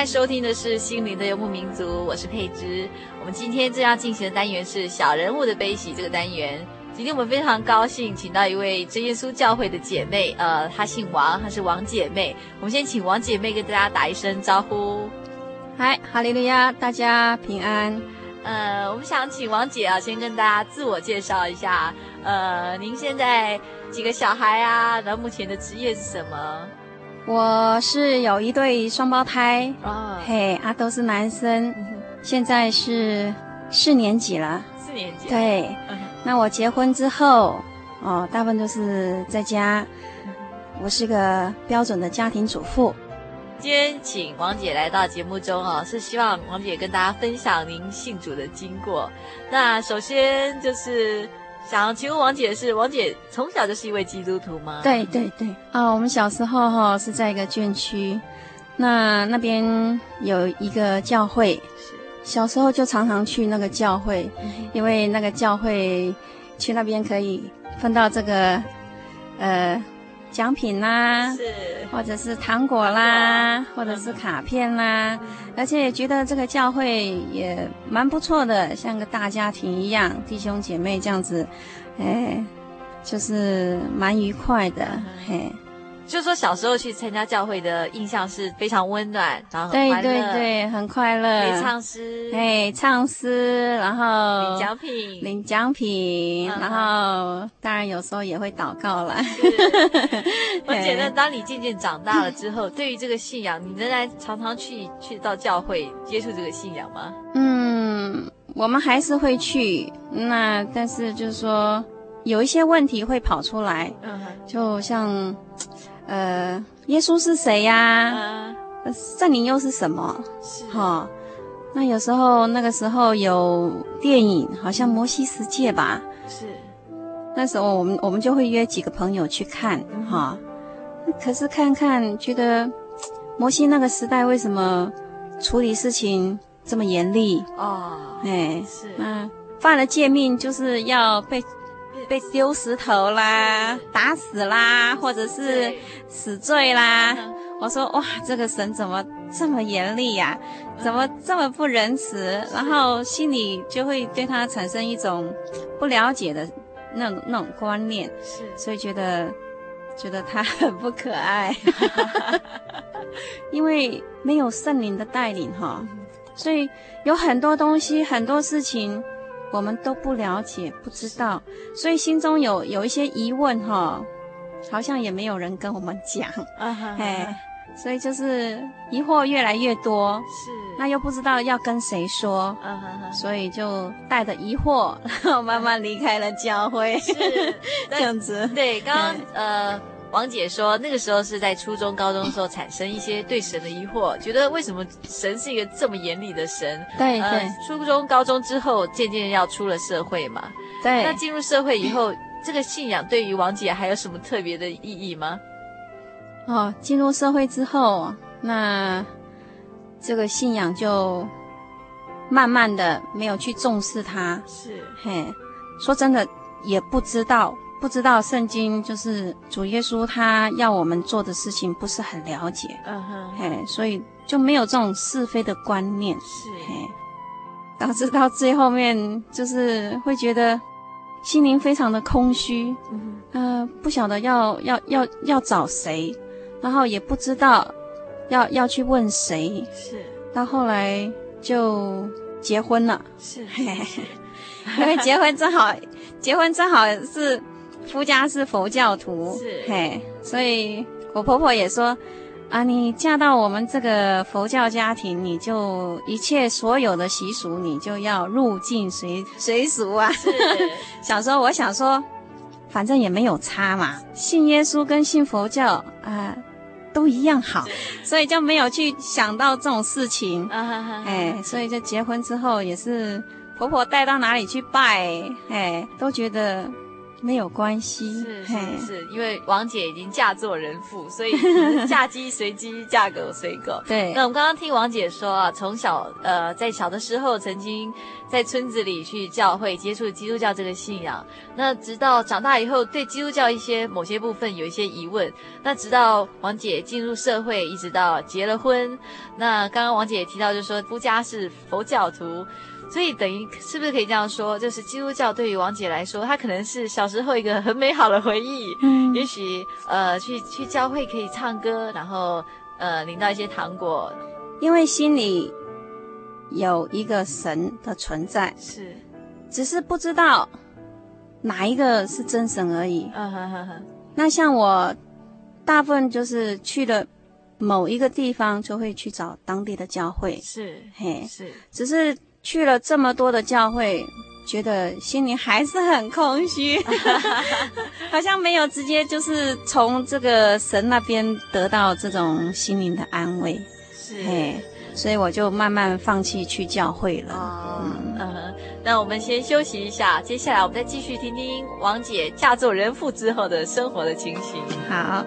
在收听的是《心灵的游牧民族》，我是佩芝。我们今天正要进行的单元是“小人物的悲喜”这个单元。今天我们非常高兴，请到一位真耶稣教会的姐妹，呃，她姓王，她是王姐妹。我们先请王姐妹跟大家打一声招呼。嗨，哈利路亚，大家平安。呃，我们想请王姐啊，先跟大家自我介绍一下。呃，您现在几个小孩啊？然后目前的职业是什么？我是有一对双胞胎，啊、嘿啊，都是男生，嗯、现在是四年级了。四年级。对，嗯、那我结婚之后，哦，大部分都是在家。嗯、我是个标准的家庭主妇。今天请王姐来到节目中哦，是希望王姐跟大家分享您信主的经过。那首先就是。想要请问王姐的是，王姐从小就是一位基督徒吗？对对对。啊，我们小时候哈是在一个眷区，那那边有一个教会，小时候就常常去那个教会，嗯、因为那个教会去那边可以分到这个呃奖品啦，是。或者是糖果啦，或者是卡片啦，嗯、而且也觉得这个教会也蛮不错的，像个大家庭一样，弟兄姐妹这样子，哎，就是蛮愉快的，嗯、嘿。就是说小时候去参加教会的印象是非常温暖，然后很，对对对，很快乐，唱诗，哎，唱诗，然后领奖品，领奖品，然后当然有时候也会祷告啦。我觉得当你渐渐长大了之后，对于这个信仰，你仍然常常去去到教会接触这个信仰吗？嗯，我们还是会去，那但是就是说有一些问题会跑出来，嗯，就像。呃，耶稣是谁呀？呃，圣灵又是什么？是哈。那有时候那个时候有电影，好像摩西十诫吧。是。那时候我们我们就会约几个朋友去看哈。可是看看觉得，摩西那个时代为什么处理事情这么严厉？哦，哎，是。那犯了诫命就是要被。被丢石头啦，打死啦，或者是死罪啦。我说哇，这个神怎么这么严厉呀？怎么这么不仁慈？然后心里就会对他产生一种不了解的那种那种观念，是，所以觉得觉得他很不可爱，因为没有圣灵的带领哈，所以有很多东西，很多事情。我们都不了解，不知道，所以心中有有一些疑问哈，好像也没有人跟我们讲，哎，所以就是疑惑越来越多，是，那又不知道要跟谁说，所以就带着疑惑，然 后慢慢离开了教会，是 这样子。对，刚刚呃。王姐说，那个时候是在初中、高中的时候产生一些对神的疑惑，觉得为什么神是一个这么严厉的神？对对、呃。初中、高中之后，渐渐要出了社会嘛。对。那进入社会以后，这个信仰对于王姐还有什么特别的意义吗？哦，进入社会之后，那这个信仰就慢慢的没有去重视它。是。嘿，说真的，也不知道。不知道圣经就是主耶稣他要我们做的事情不是很了解，嗯哼，嘿，所以就没有这种是非的观念，是，嘿，导致到最后面就是会觉得心灵非常的空虚，嗯，呃，不晓得要要要要找谁，然后也不知道要要去问谁，是，到后来就结婚了，是，嘿嘿，因为结婚正好，结婚正好是。夫家是佛教徒，是嘿，所以我婆婆也说，啊，你嫁到我们这个佛教家庭，你就一切所有的习俗，你就要入境随随俗啊。是，想说，我想说，反正也没有差嘛，信耶稣跟信佛教啊、呃，都一样好，所以就没有去想到这种事情。啊哈哈，哎，所以就结婚之后也是婆婆带到哪里去拜，哎，都觉得。没有关系，是是是，因为王姐已经嫁作人妇，所以 嫁鸡随鸡，嫁狗随狗。对，那我们刚刚听王姐说啊，从小呃在小的时候曾经在村子里去教会接触基督教这个信仰，那直到长大以后对基督教一些某些部分有一些疑问，那直到王姐进入社会，一直到结了婚，那刚刚王姐也提到就是说夫家是佛教徒。所以等于是不是可以这样说，就是基督教对于王姐来说，她可能是小时候一个很美好的回忆。嗯，也许呃去去教会可以唱歌，然后呃领到一些糖果，因为心里有一个神的存在，是，只是不知道哪一个是真神而已。嗯哼哼哼。那像我大部分就是去了某一个地方，就会去找当地的教会。是，嘿，是，只是。去了这么多的教会，觉得心里还是很空虚，好像没有直接就是从这个神那边得到这种心灵的安慰。是，嘿，所以我就慢慢放弃去教会了。哦、嗯嗯，那我们先休息一下，接下来我们再继续听听王姐嫁做人妇之后的生活的情形。好。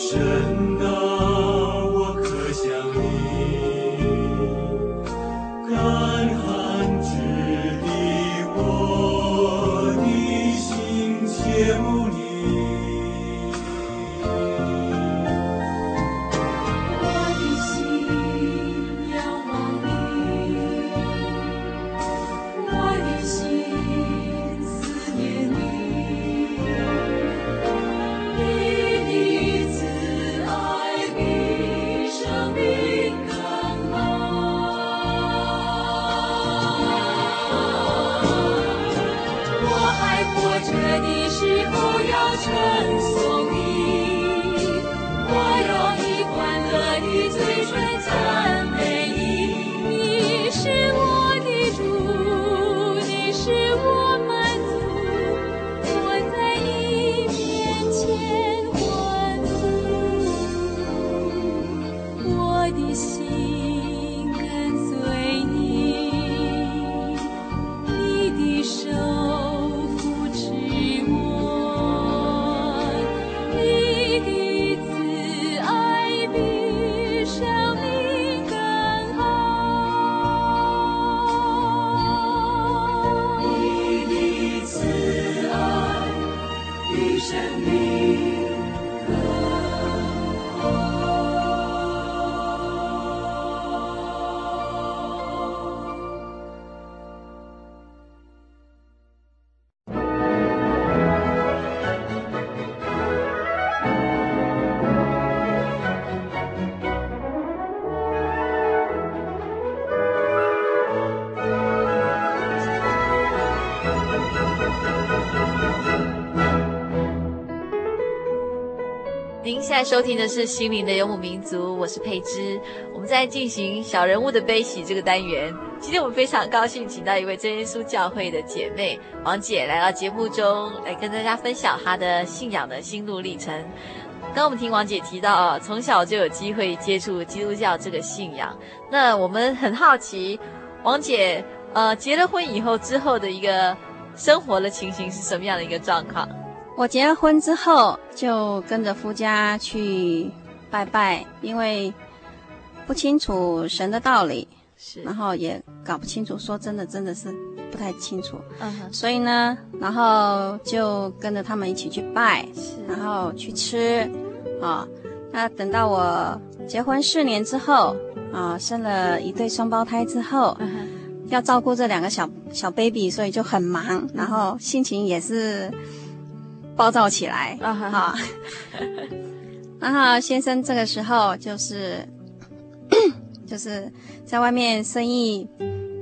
神啊，在收听的是《心灵的游牧民族》，我是佩芝。我们在进行小人物的悲喜这个单元。今天我们非常高兴，请到一位真耶稣教会的姐妹王姐来到节目中，来跟大家分享她的信仰的心路历程。刚刚我们听王姐提到啊，从小就有机会接触基督教这个信仰。那我们很好奇，王姐呃结了婚以后之后的一个生活的情形是什么样的一个状况？我结了婚之后，就跟着夫家去拜拜，因为不清楚神的道理，是，然后也搞不清楚，说真的，真的是不太清楚。嗯哼，所以呢，然后就跟着他们一起去拜，是，然后去吃，啊，那等到我结婚四年之后，啊，生了一对双胞胎之后，嗯，要照顾这两个小小 baby，所以就很忙，然后心情也是。暴躁起来啊！哈，然后先生这个时候就是，就是在外面生意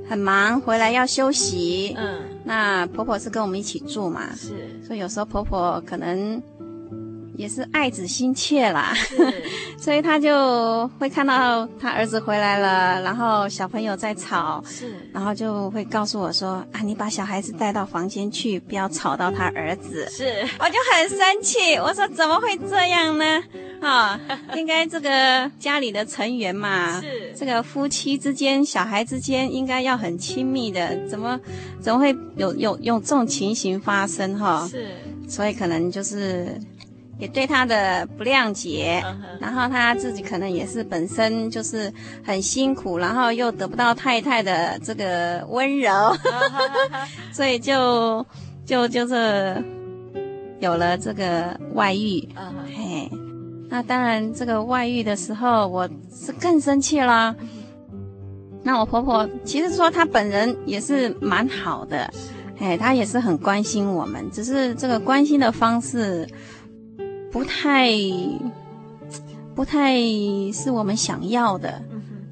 很忙，回来要休息。嗯，那婆婆是跟我们一起住嘛，是，所以有时候婆婆可能。也是爱子心切啦，所以他就会看到他儿子回来了，然后小朋友在吵，是，然后就会告诉我说：“啊，你把小孩子带到房间去，不要吵到他儿子。”是，我就很生气，我说：“怎么会这样呢？啊，应该这个家里的成员嘛，是这个夫妻之间、小孩之间应该要很亲密的，怎么怎么会有有有这种情形发生？哈，是，所以可能就是。”也对他的不谅解，然后他自己可能也是本身就是很辛苦，然后又得不到太太的这个温柔，所以就就就是有了这个外遇。嘿，那当然这个外遇的时候，我是更生气啦。那我婆婆其实说她本人也是蛮好的，哎，她也是很关心我们，只是这个关心的方式。不太，不太是我们想要的，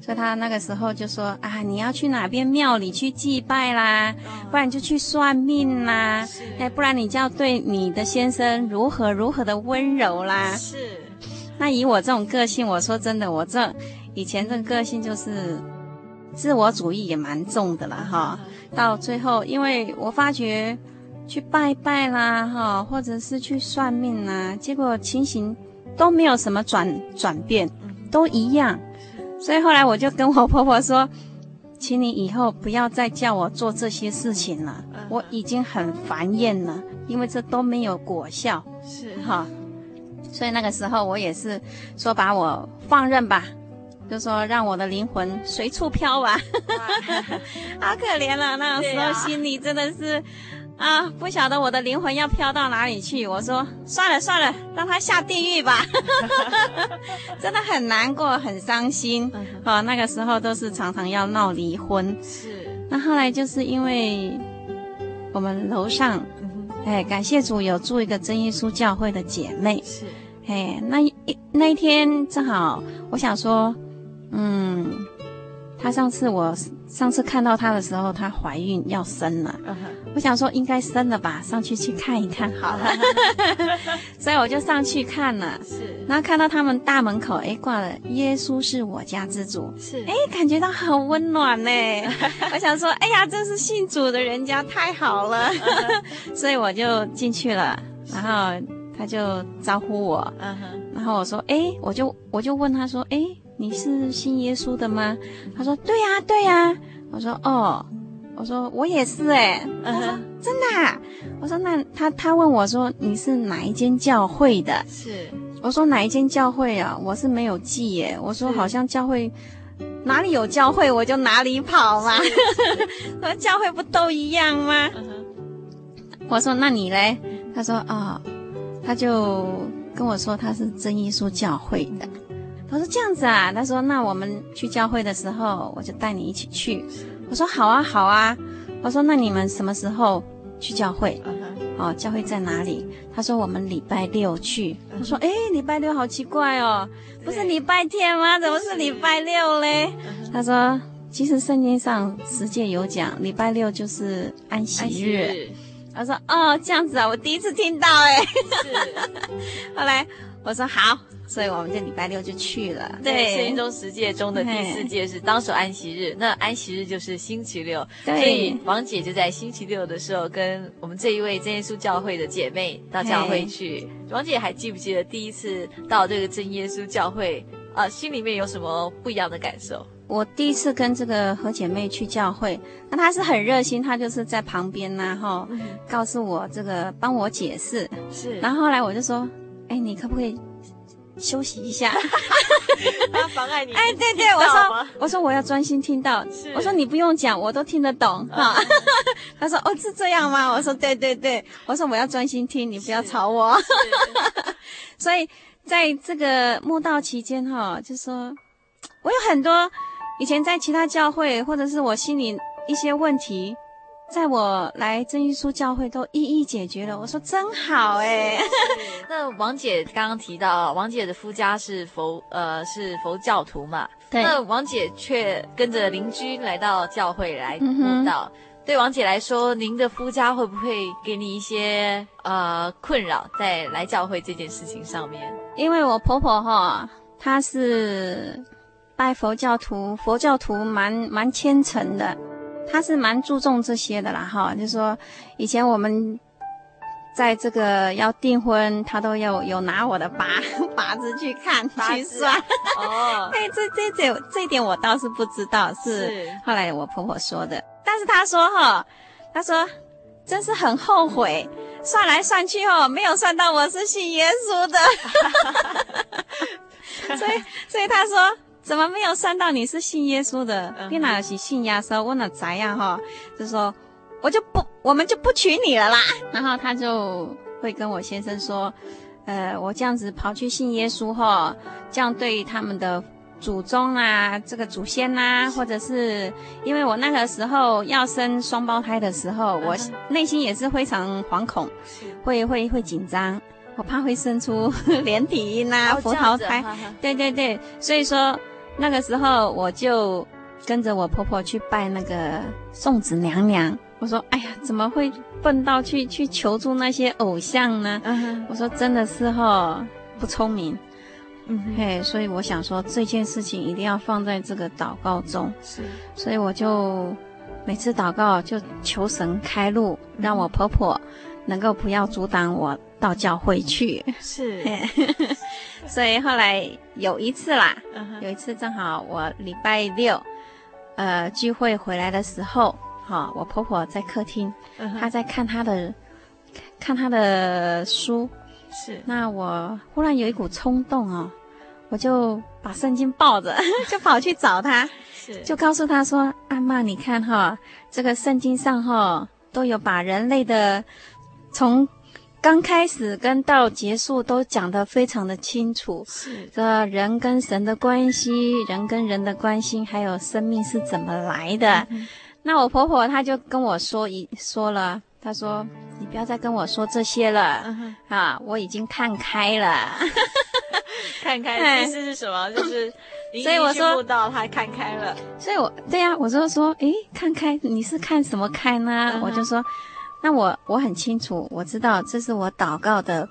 所以他那个时候就说啊，你要去哪边庙里去祭拜啦，哦、不然就去算命啦，哎，不然你就要对你的先生如何如何的温柔啦。是，那以我这种个性，我说真的，我这以前这个个性就是自我主义也蛮重的了哈。到最后，因为我发觉。去拜拜啦，哈，或者是去算命啦，结果情形都没有什么转转变，都一样。所以后来我就跟我婆婆说，请你以后不要再叫我做这些事情了，我已经很烦厌了，因为这都没有果效。是哈，所以那个时候我也是说把我放任吧，就说让我的灵魂随处飘吧。好可怜了，那个时候心里真的是。啊，不晓得我的灵魂要飘到哪里去。我说算了算了，让他下地狱吧。真的很难过，很伤心。哦，那个时候都是常常要闹离婚。是。那后来就是因为我们楼上，哎，感谢主有住一个真耶稣教会的姐妹。是。哎，那一那一天正好，我想说，嗯，她上次我上次看到她的时候，她怀孕要生了。我想说应该生了吧，上去去看一看好了，所以我就上去看了。是，然后看到他们大门口，哎，挂了“耶稣是我家之主”，是，哎，感觉到很温暖呢。我想说，哎呀，这是信主的人家，太好了，所以我就进去了。然后他就招呼我，然后我说，哎，我就我就问他说，哎，你是信耶稣的吗？他说，对呀，对呀。我说，哦。我说我也是哎，他说真的啊？我说那他他问我说，你是哪一间教会的？是，我说哪一间教会啊？我是没有记耶。我说好像教会哪里有教会我就哪里跑嘛。我说 教会不都一样吗？我说那你嘞？他说啊，他就跟我说他是真耶稣教会的。他说这样子啊？他说那我们去教会的时候，我就带你一起去。我说好啊，好啊。我说那你们什么时候去教会？Uh huh. 哦，教会在哪里？他说我们礼拜六去。Uh huh. 我说哎，礼拜六好奇怪哦，不是礼拜天吗？怎么是礼拜六嘞？Uh huh. 他说其实圣经上十诫有讲，礼拜六就是安息日。他说哦，这样子啊，我第一次听到哎。是。后来我说好，所以我们这礼拜六就去了。对，圣经中十诫中的第四诫是当守安息日，那安息日就是星期六，对所以王姐就在星期六的时候跟我们这一位真耶稣教会的姐妹到教会去。王姐还记不记得第一次到这个真耶稣教会啊、呃，心里面有什么不一样的感受？我第一次跟这个何姐妹去教会，那她是很热心，她就是在旁边呐、啊，哈，告诉我这个，帮我解释。是，然后后来我就说，哎，你可不可以休息一下？他妨碍你？哎，对对，我说，我说我要专心听到。我说你不用讲，我都听得懂。哈，他说，哦，是这样吗？我说，对对对，我说我要专心听，你不要吵我。所以在这个慕道期间，哈，就说我有很多。以前在其他教会，或者是我心里一些问题，在我来真耶稣教会都一一解决了。我说真好哎。那王姐刚刚提到，王姐的夫家是佛呃是佛教徒嘛？对。那王姐却跟着邻居来到教会来慕道。嗯、对王姐来说，您的夫家会不会给你一些呃困扰在来教会这件事情上面？因为我婆婆哈，她是。拜佛教徒，佛教徒蛮蛮虔诚的，他是蛮注重这些的啦，哈，就是说以前我们在这个要订婚，他都要有拿我的八八字去看去算。哦，哎，这这这这一点我倒是不知道，是后来我婆婆说的。但是她说哈，她说真是很后悔，算来算去哦，没有算到我是信耶稣的。所以所以他说。怎么没有算到你是信耶稣的？你哪是信耶稣？我哪怎样哈？就说我就不，我们就不娶你了啦。然后他就会跟我先生说，呃，我这样子跑去信耶稣哈，这样对他们的祖宗啊，这个祖先呐、啊，或者是因为我那个时候要生双胞胎的时候，我内心也是非常惶恐，会会会紧张，我怕会生出 连体婴啊，佛桃胎。对对对，所以说。那个时候我就跟着我婆婆去拜那个送子娘娘。我说：“哎呀，怎么会笨到去去求助那些偶像呢？” uh huh. 我说：“真的是哈不聪明。”嗯哼，嘿，所以我想说这件事情一定要放在这个祷告中。是，所以我就每次祷告就求神开路，让我婆婆能够不要阻挡我到教会去。是。所以后来有一次啦，uh huh. 有一次正好我礼拜六，呃，聚会回来的时候，哈、哦，我婆婆在客厅，uh huh. 她在看她的，看她的书，是。那我忽然有一股冲动哦，我就把圣经抱着，就跑去找她，是，就告诉他说：“阿妈，你看哈、哦，这个圣经上哈、哦、都有把人类的从。”刚开始跟到结束都讲得非常的清楚，是这人跟神的关系，人跟人的关系，还有生命是怎么来的。嗯、那我婆婆她就跟我说一说了，她说：“你不要再跟我说这些了，嗯、啊，我已经看开了。”看开意思是什么？就是所以我说到他看开了，所以我对呀、啊，我就说：“诶，看开，你是看什么开呢？”我就说。那我我很清楚，我知道这是我祷告的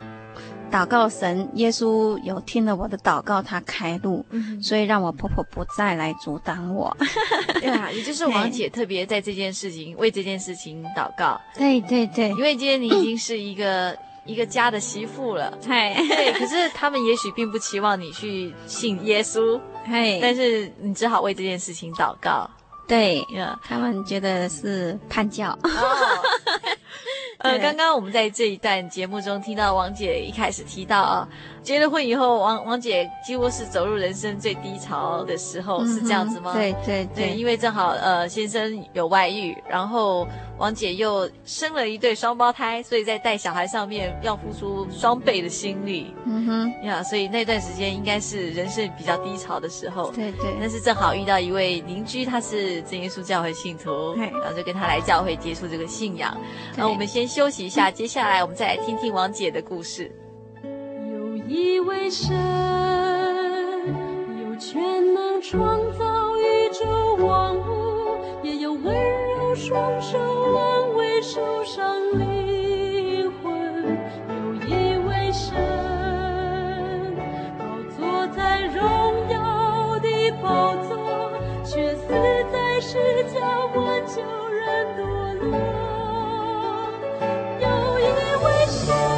祷告神，耶稣有听了我的祷告，他开路，嗯、所以让我婆婆不再来阻挡我。对啊，也就是 王姐特别在这件事情为这件事情祷告。对对对，因为今天你已经是一个一个家的媳妇了。对对，可是他们也许并不期望你去信耶稣。嘿，但是你只好为这件事情祷告。对，Yeah. 他们觉得是叛教。Oh. 呃，刚刚我们在这一段节目中听到王姐一开始提到啊。结了婚以后，王王姐几乎是走入人生最低潮的时候，嗯、是这样子吗？对对对，对，因为正好呃先生有外遇，然后王姐又生了一对双胞胎，所以在带小孩上面要付出双倍的心力。嗯哼，呀，所以那段时间应该是人生比较低潮的时候。对对，但是正好遇到一位邻居，他是真耶稣教会信徒，嘿然后就跟他来教会接触这个信仰。那我们先休息一下，接下来我们再来听听王姐的故事。有一位神有权能创造宇宙万物，也有温柔双手安慰受伤灵魂，有一位神，高坐在荣耀的宝座，却死在世家挽救人堕落。有一位神。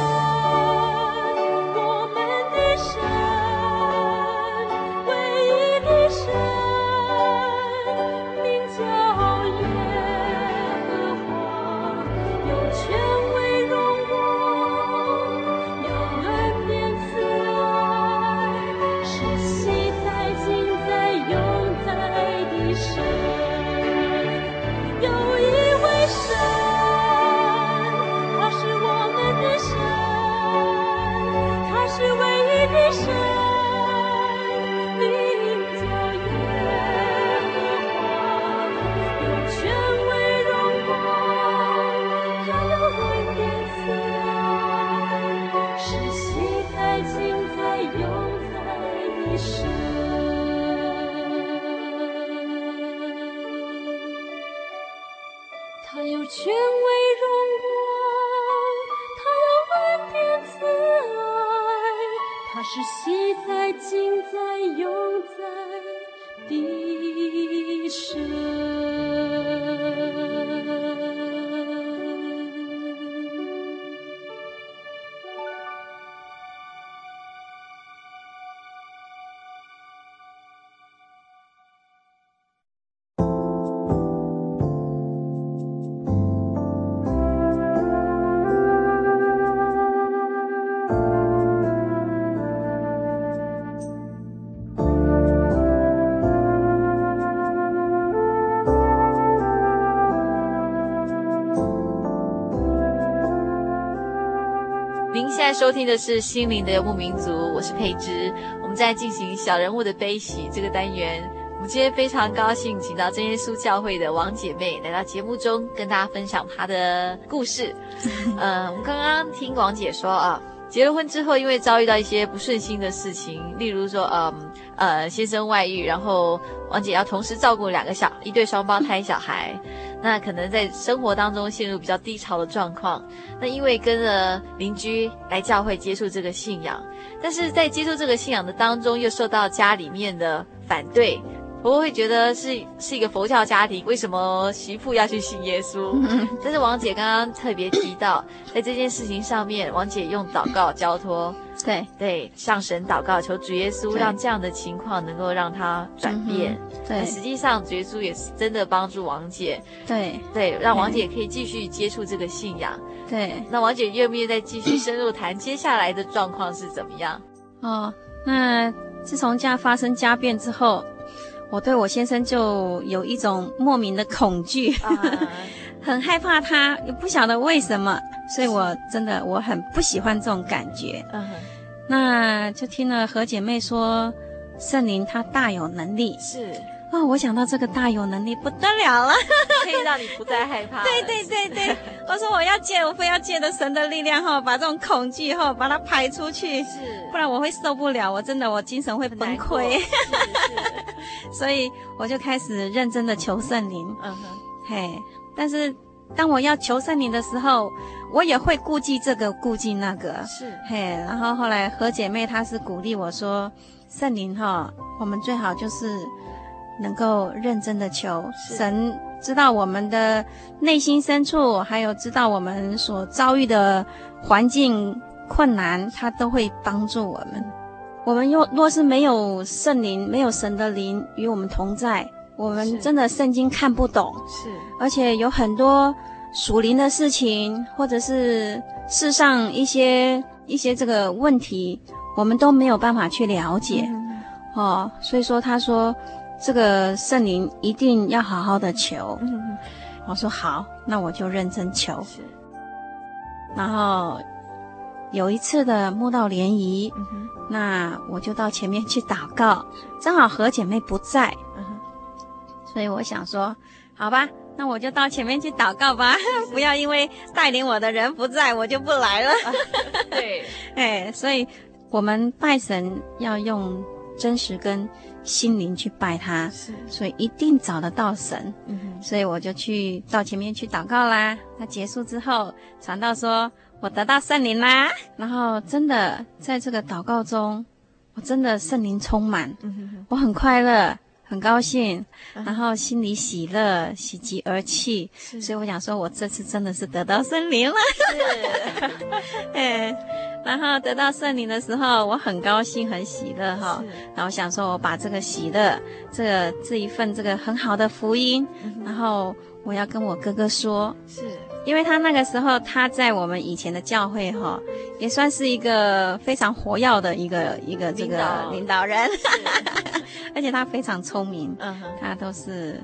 收听的是心灵的游牧民族，我是佩芝。我们在进行小人物的悲喜这个单元。我们今天非常高兴，请到真耶稣教会的王姐妹来到节目中，跟大家分享她的故事。呃，我们刚刚听王姐说啊，结了婚之后，因为遭遇到一些不顺心的事情，例如说，嗯呃，呃，先生外遇，然后王姐要同时照顾两个小一对双胞胎小孩。那可能在生活当中陷入比较低潮的状况，那因为跟着邻居来教会接触这个信仰，但是在接触这个信仰的当中，又受到家里面的反对。婆婆会觉得是是一个佛教家庭，为什么媳妇要去信耶稣？但是王姐刚刚特别提到，在这件事情上面，王姐用祷告交托，对对，向神祷告，求主耶稣让这样的情况能够让他转变。对，实际上主耶稣也是真的帮助王姐。对对，让王姐可以继续接触这个信仰。对，那王姐愿不愿意再继续深入谈接下来的状况是怎么样？哦，那自从家发生家变之后。我对我先生就有一种莫名的恐惧，很害怕他，也不晓得为什么，所以我真的我很不喜欢这种感觉。嗯，那就听了何姐妹说，圣灵他大有能力，是。哦，我想到这个大有能力不得了了，可以让你不再害怕。对对对对，我说我要借，我非要借着神的力量哈，把这种恐惧哈把它排出去，是，不然我会受不了，我真的我精神会崩溃。是 是，所以我就开始认真的求圣灵。嗯哼，嘿，但是当我要求圣灵的时候，我也会顾忌这个顾忌那个。是，嘿，然后后来何姐妹她是鼓励我说，圣灵哈，我们最好就是。能够认真的求神，知道我们的内心深处，还有知道我们所遭遇的环境困难，他都会帮助我们。我们若若是没有圣灵，没有神的灵与我们同在，我们真的圣经看不懂。是，而且有很多属灵的事情，或者是世上一些一些这个问题，我们都没有办法去了解。嗯、哦，所以说他说。这个圣灵一定要好好的求。嗯，我说好，那我就认真求。然后有一次的慕道联谊，嗯，那我就到前面去祷告，正好何姐妹不在，嗯，所以我想说，好吧，那我就到前面去祷告吧，不要因为带领我的人不在，我就不来了。啊、对，哎，所以我们拜神要用真实跟。心灵去拜他，是，所以一定找得到神。嗯哼，所以我就去到前面去祷告啦。那结束之后，传道说我得到圣灵啦。然后真的在这个祷告中，我真的圣灵充满，嗯哼哼，我很快乐，很高兴，然后心里喜乐，喜极而泣。所以我想说，我这次真的是得到圣灵了。是，哎，然后得到圣灵的时候，我很高兴，很喜乐哈。然后想说，我把这个喜乐，这个这一份这个很好的福音，然后我要跟我哥哥说。是。因为他那个时候他在我们以前的教会哈，也算是一个非常活跃的一个一个这个领导。人，而且他非常聪明，嗯，他都是，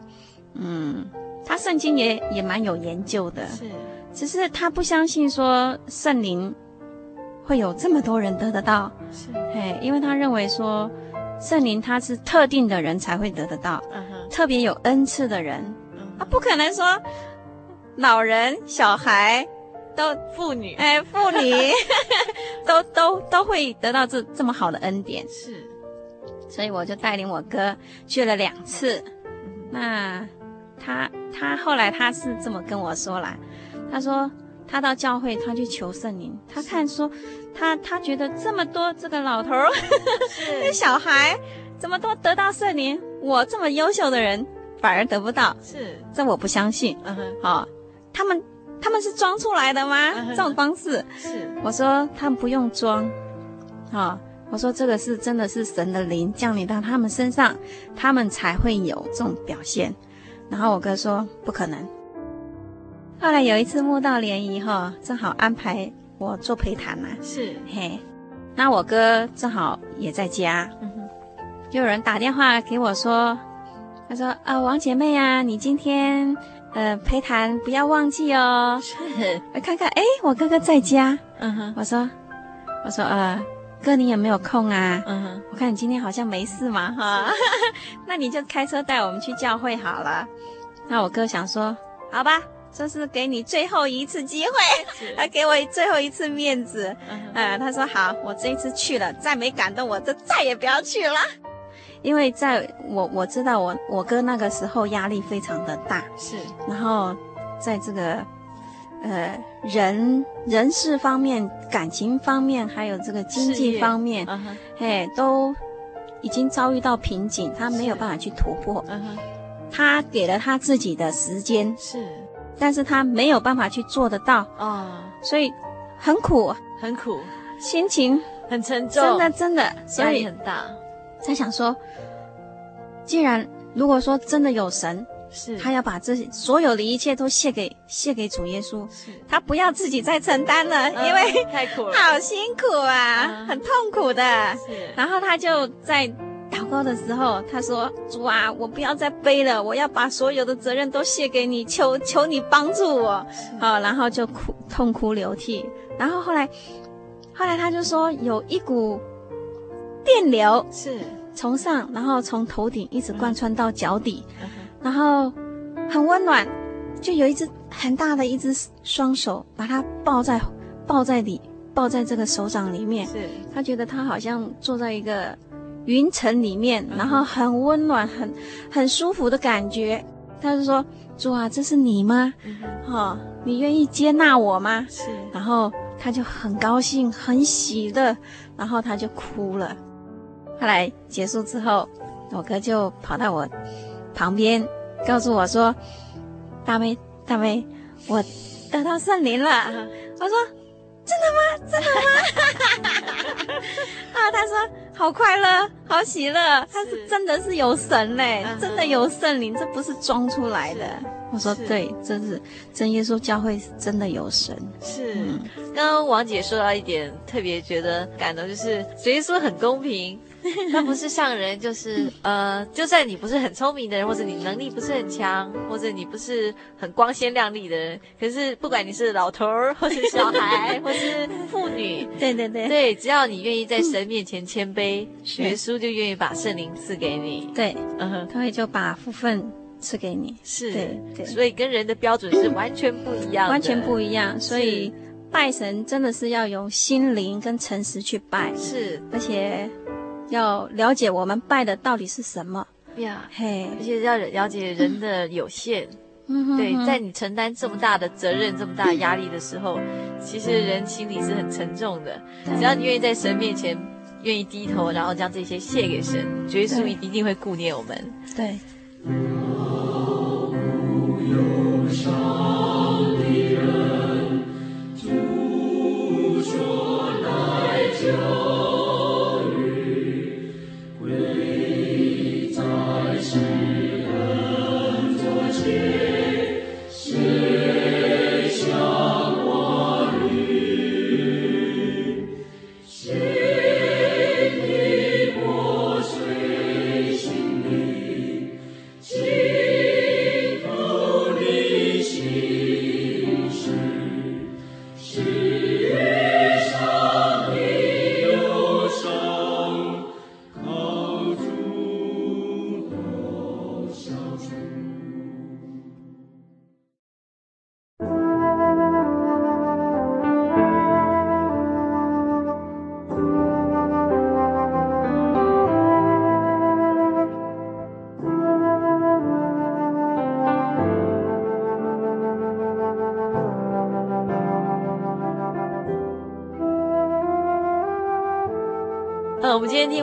嗯，他圣经也也蛮有研究的，是，只是他不相信说圣灵会有这么多人得得到，是，嘿，因为他认为说圣灵他是特定的人才会得得到，特别有恩赐的人，他不可能说。老人、小孩，都妇女，哎，妇女，都都都会得到这这么好的恩典，是，所以我就带领我哥去了两次。那他他后来他是这么跟我说啦，他说他到教会他去求圣灵，他看说他他觉得这么多这个老头儿，那 小孩怎么都得到圣灵，我这么优秀的人反而得不到，是，这我不相信，嗯哼，好。他们他们是装出来的吗？这种方式是我说他们不用装，啊，我说这个是真的是神的灵降临到他们身上，他们才会有这种表现。然后我哥说不可能。后来有一次慕道联谊哈，正好安排我做陪谈嘛，是嘿，那我哥正好也在家，嗯哼，就有人打电话给我说，他说啊，王姐妹啊，你今天。呃，陪谈不要忘记哦。是，我看看，哎，我哥哥在家。嗯哼，我说，我说，呃，哥，你有没有空啊？嗯哼，我看你今天好像没事嘛，哈，那你就开车带我们去教会好了。那我哥想说，好吧，这是给你最后一次机会，他给我最后一次面子。嗯，呃，他说好，我这一次去了，再没感动我，就再也不要去了。因为在我我知道我我哥那个时候压力非常的大，是，然后在这个呃人人事方面、感情方面，还有这个经济方面，嗯哼，嘿，都已经遭遇到瓶颈，他没有办法去突破，嗯哼，他给了他自己的时间，是，但是他没有办法去做得到，哦，所以很苦，很苦，心情很沉重，真的真的。压力很大。在想说，既然如果说真的有神，是他要把这些所有的一切都卸给卸给主耶稣，他不要自己再承担了，嗯、因为太苦了，好辛苦啊，嗯、很痛苦的。是，然后他就在祷告的时候，他说：“主啊，我不要再背了，我要把所有的责任都卸给你，求求你帮助我。是”好，然后就哭，痛哭流涕。然后后来，后来他就说有一股。电流是从上，然后从头顶一直贯穿到脚底，嗯、然后很温暖，就有一只很大的一只双手把它抱在抱在里，抱在这个手掌里面。是，他觉得他好像坐在一个云层里面，然后很温暖、很很舒服的感觉。他就说：“主啊，这是你吗？哈、嗯哦，你愿意接纳我吗？”是，然后他就很高兴、很喜乐，然后他就哭了。后来结束之后，我哥就跑到我旁边，告诉我说：“大妹，大妹，我得到圣灵了。”我说：“真的吗？真的吗？” 啊，他说：“好快乐，好喜乐，他是真的是有神嘞，真的有圣灵，这不是装出来的。”我说：“对，这是真耶稣教会是真的有神。”是。刚刚王姐说到一点，特别觉得感动，就是耶稣很公平。他不是像人，就是呃，就算你不是很聪明的人，或者你能力不是很强，或者你不是很光鲜亮丽的人，可是不管你是老头儿，或是小孩，或是妇女，对对对，对，只要你愿意在神面前谦卑，耶稣就愿意把圣灵赐给你。对，嗯哼，他会就把福分赐给你。是，对对，所以跟人的标准是完全不一样，完全不一样。所以拜神真的是要用心灵跟诚实去拜，是，而且。要了解我们拜的到底是什么呀？嘿，而且要了解人的有限。嗯，对，在你承担这么大的责任、这么大的压力的时候，其实人心里是很沉重的。只要你愿意在神面前愿意低头，然后将这些献给神，主耶稣一定会顾念我们。对。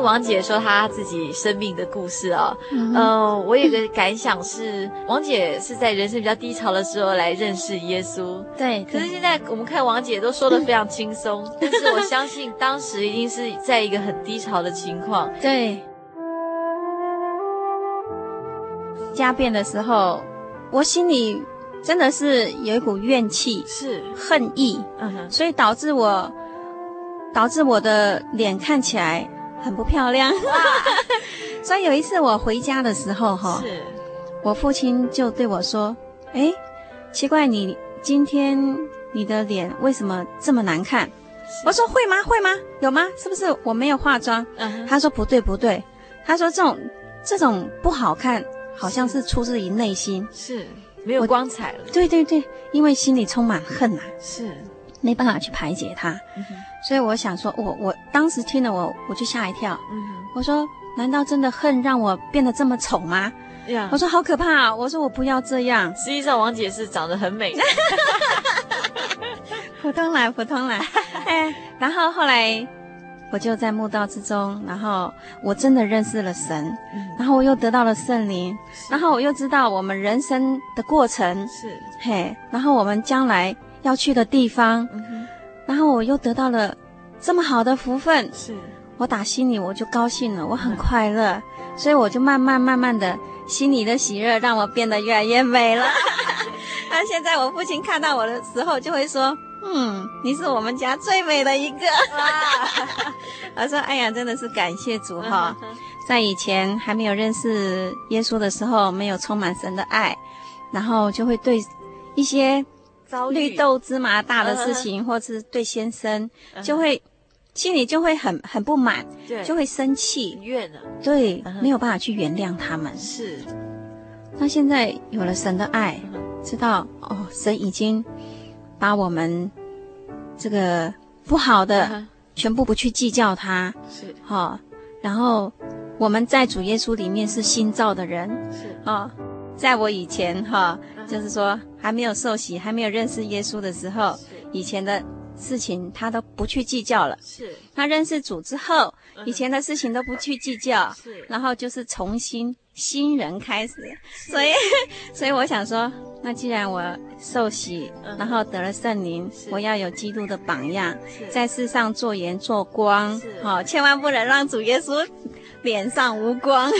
王姐说她自己生命的故事哦，嗯、呃，我有个感想是，王姐是在人生比较低潮的时候来认识耶稣，对。可是现在我们看王姐都说的非常轻松，嗯、但是我相信当时一定是在一个很低潮的情况。对。家变的时候，我心里真的是有一股怨气，是恨意，嗯哼，所以导致我导致我的脸看起来。很不漂亮，所以有一次我回家的时候，哈，是，我父亲就对我说：“哎，奇怪，你今天你的脸为什么这么难看？”我说：“会吗？会吗？有吗？是不是我没有化妆？”嗯，他说：“不对，不对。”他说：“这种这种不好看，好像是出自于内心，是没有光彩了。”对对对，因为心里充满恨呐，是没办法去排解它。嗯所以我想说，我我当时听了我我就吓一跳，嗯，我说难道真的恨让我变得这么丑吗？呀，我说好可怕啊！我说我不要这样。实际上王姐是长得很美 的，普通来普通来。哎，然后后来我就在墓道之中，然后我真的认识了神，嗯、然后我又得到了圣灵，然后我又知道我们人生的过程是嘿，然后我们将来要去的地方。嗯然后我又得到了这么好的福分，是我打心里我就高兴了，我很快乐，嗯、所以我就慢慢慢慢的心里的喜悦让我变得越来越美了。那现在我父亲看到我的时候就会说：“嗯，你是我们家最美的一个。哇” 我说：“哎呀，真的是感谢主哈，在以前还没有认识耶稣的时候，没有充满神的爱，然后就会对一些。”绿豆芝麻大的事情，或是对先生，就会心里就会很很不满，对，就会生气，怨了，对，没有办法去原谅他们。是，那现在有了神的爱，知道哦，神已经把我们这个不好的全部不去计较它，是，哈，然后我们在主耶稣里面是新造的人，是。啊，在我以前哈。就是说，还没有受洗，还没有认识耶稣的时候，以前的事情他都不去计较了。是，他认识主之后，嗯、以前的事情都不去计较。是，然后就是重新新人开始。所以，所以我想说，那既然我受洗，嗯、然后得了圣灵，我要有基督的榜样，在世上做盐做光。是，好、哦，千万不能让主耶稣。脸上无光，是，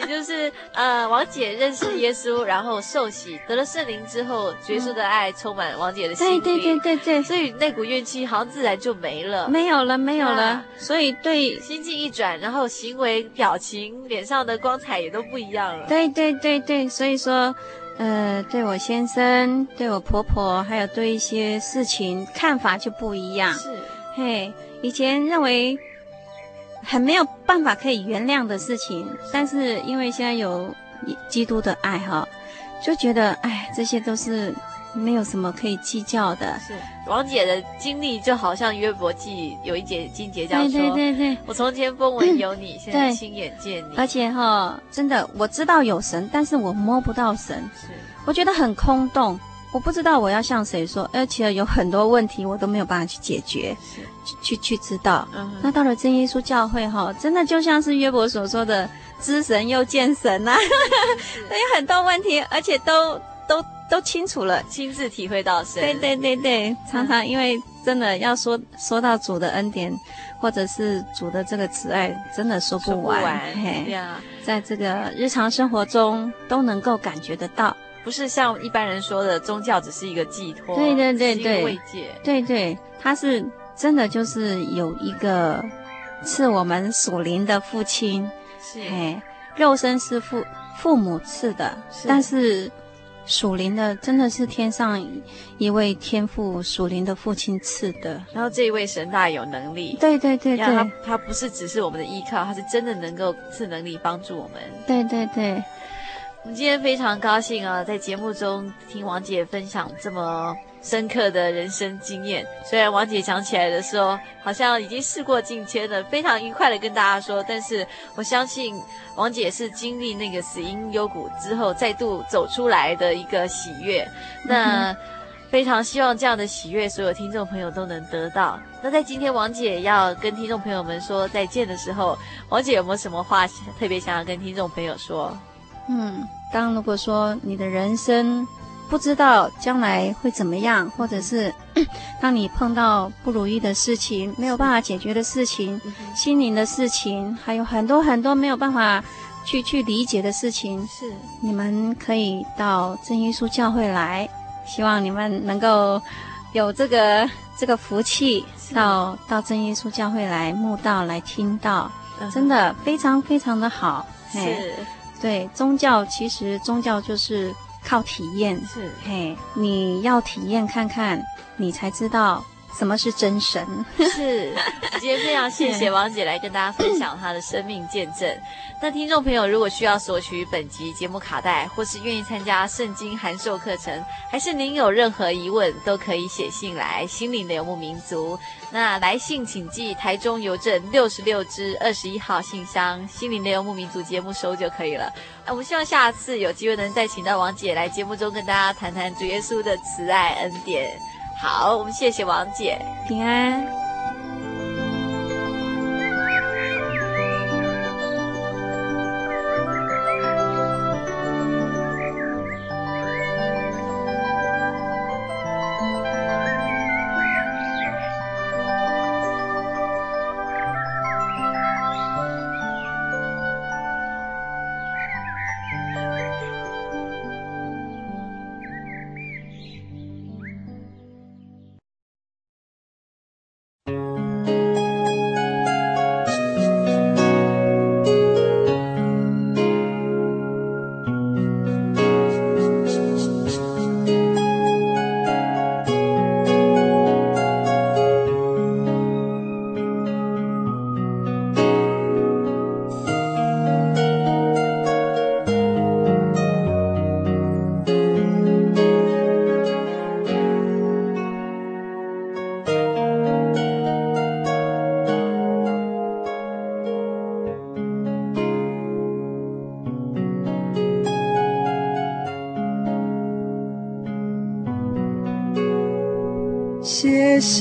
也就是呃，王姐认识耶稣，然后受洗得了圣灵之后，耶稣的爱充满王姐的心里，对对对对对，所以那股怨气好像自然就没了，没有了，没有了，啊、所以对心境一转，然后行为、表情、脸上的光彩也都不一样了，对对对对，所以说，呃，对我先生、对我婆婆，还有对一些事情看法就不一样，是，嘿，以前认为。很没有办法可以原谅的事情，但是因为现在有基督的爱哈，就觉得哎，这些都是没有什么可以计较的。是王姐的经历就好像约伯记有一节经节这样说：对对对对，我从前风闻有你，嗯、现在亲眼见你。而且哈，真的我知道有神，但是我摸不到神，是我觉得很空洞。我不知道我要向谁说，而且有很多问题我都没有办法去解决，去去知道。嗯、那到了真耶稣教会哈，真的就像是约伯所说的，知神又见神呐、啊，都 有很多问题，而且都都都清楚了，亲自体会到神。对对对对，常常因为真的要说说到主的恩典，或者是主的这个慈爱，真的说不完。不完嘿呀，在这个日常生活中都能够感觉得到。不是像一般人说的，宗教只是一个寄托，对对对对，慰藉，对对，他是真的就是有一个是我们属灵的父亲，是，嘿，肉身是父父母赐的，是但是属灵的真的是天上一位天父属灵的父亲赐的，然后这一位神大有能力，对对对对，他他不是只是我们的依靠，他是真的能够赐能力帮助我们，对对对。我们今天非常高兴啊，在节目中听王姐分享这么深刻的人生经验。虽然王姐讲起来的时候，好像已经事过境迁了，非常愉快的跟大家说，但是我相信王姐是经历那个死因幽谷之后，再度走出来的一个喜悦。那非常希望这样的喜悦，所有听众朋友都能得到。那在今天王姐要跟听众朋友们说再见的时候，王姐有没有什么话特别想要跟听众朋友说？嗯，当如果说你的人生不知道将来会怎么样，或者是 当你碰到不如意的事情，没有办法解决的事情，心灵的事情，还有很多很多没有办法去去理解的事情，是。你们可以到真耶稣教会来，希望你们能够有这个这个福气，到到真耶稣教会来慕道来听到，真的非常非常的好，是。对，宗教其实宗教就是靠体验，是嘿，你要体验看看，你才知道。什么是真神？是，今天非常谢谢王姐来跟大家分享她的生命见证。那听众朋友，如果需要索取本集节目卡带，或是愿意参加圣经函授课程，还是您有任何疑问，都可以写信来。心灵的游牧民族，那来信请寄台中邮政六十六支二十一号信箱，心灵的游牧民族节目收就可以了。那我们希望下次有机会能再请到王姐来节目中跟大家谈谈主耶稣的慈爱恩典。好，我们谢谢王姐，平安。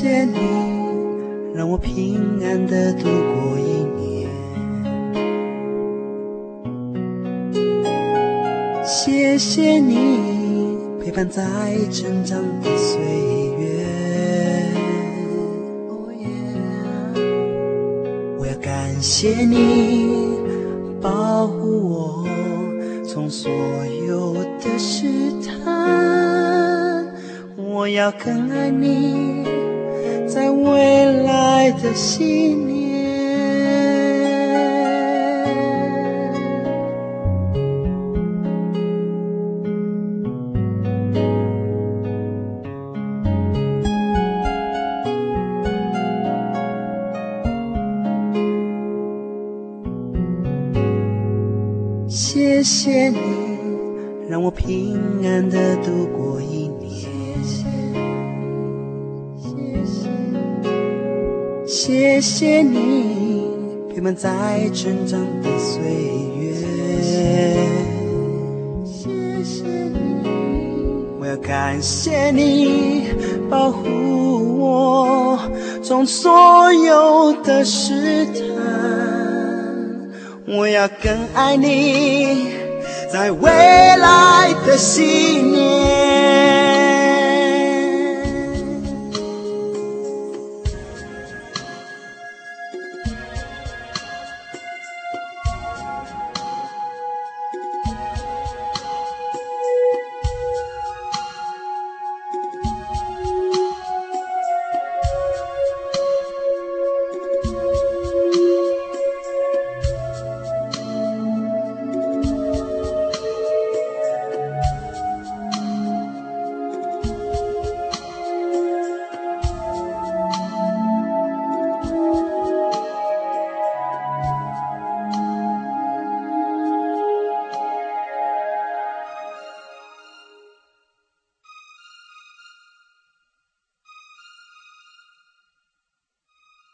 谢谢你让我平安的度过一年谢谢你陪伴在成长的岁月。我要感谢你保护我从所有的试探。我要更爱你。心。里谢谢你，陪伴在成长的岁月。谢谢你，我要要感谢你保护我，从所有的试探。我要更爱你，在未来的心。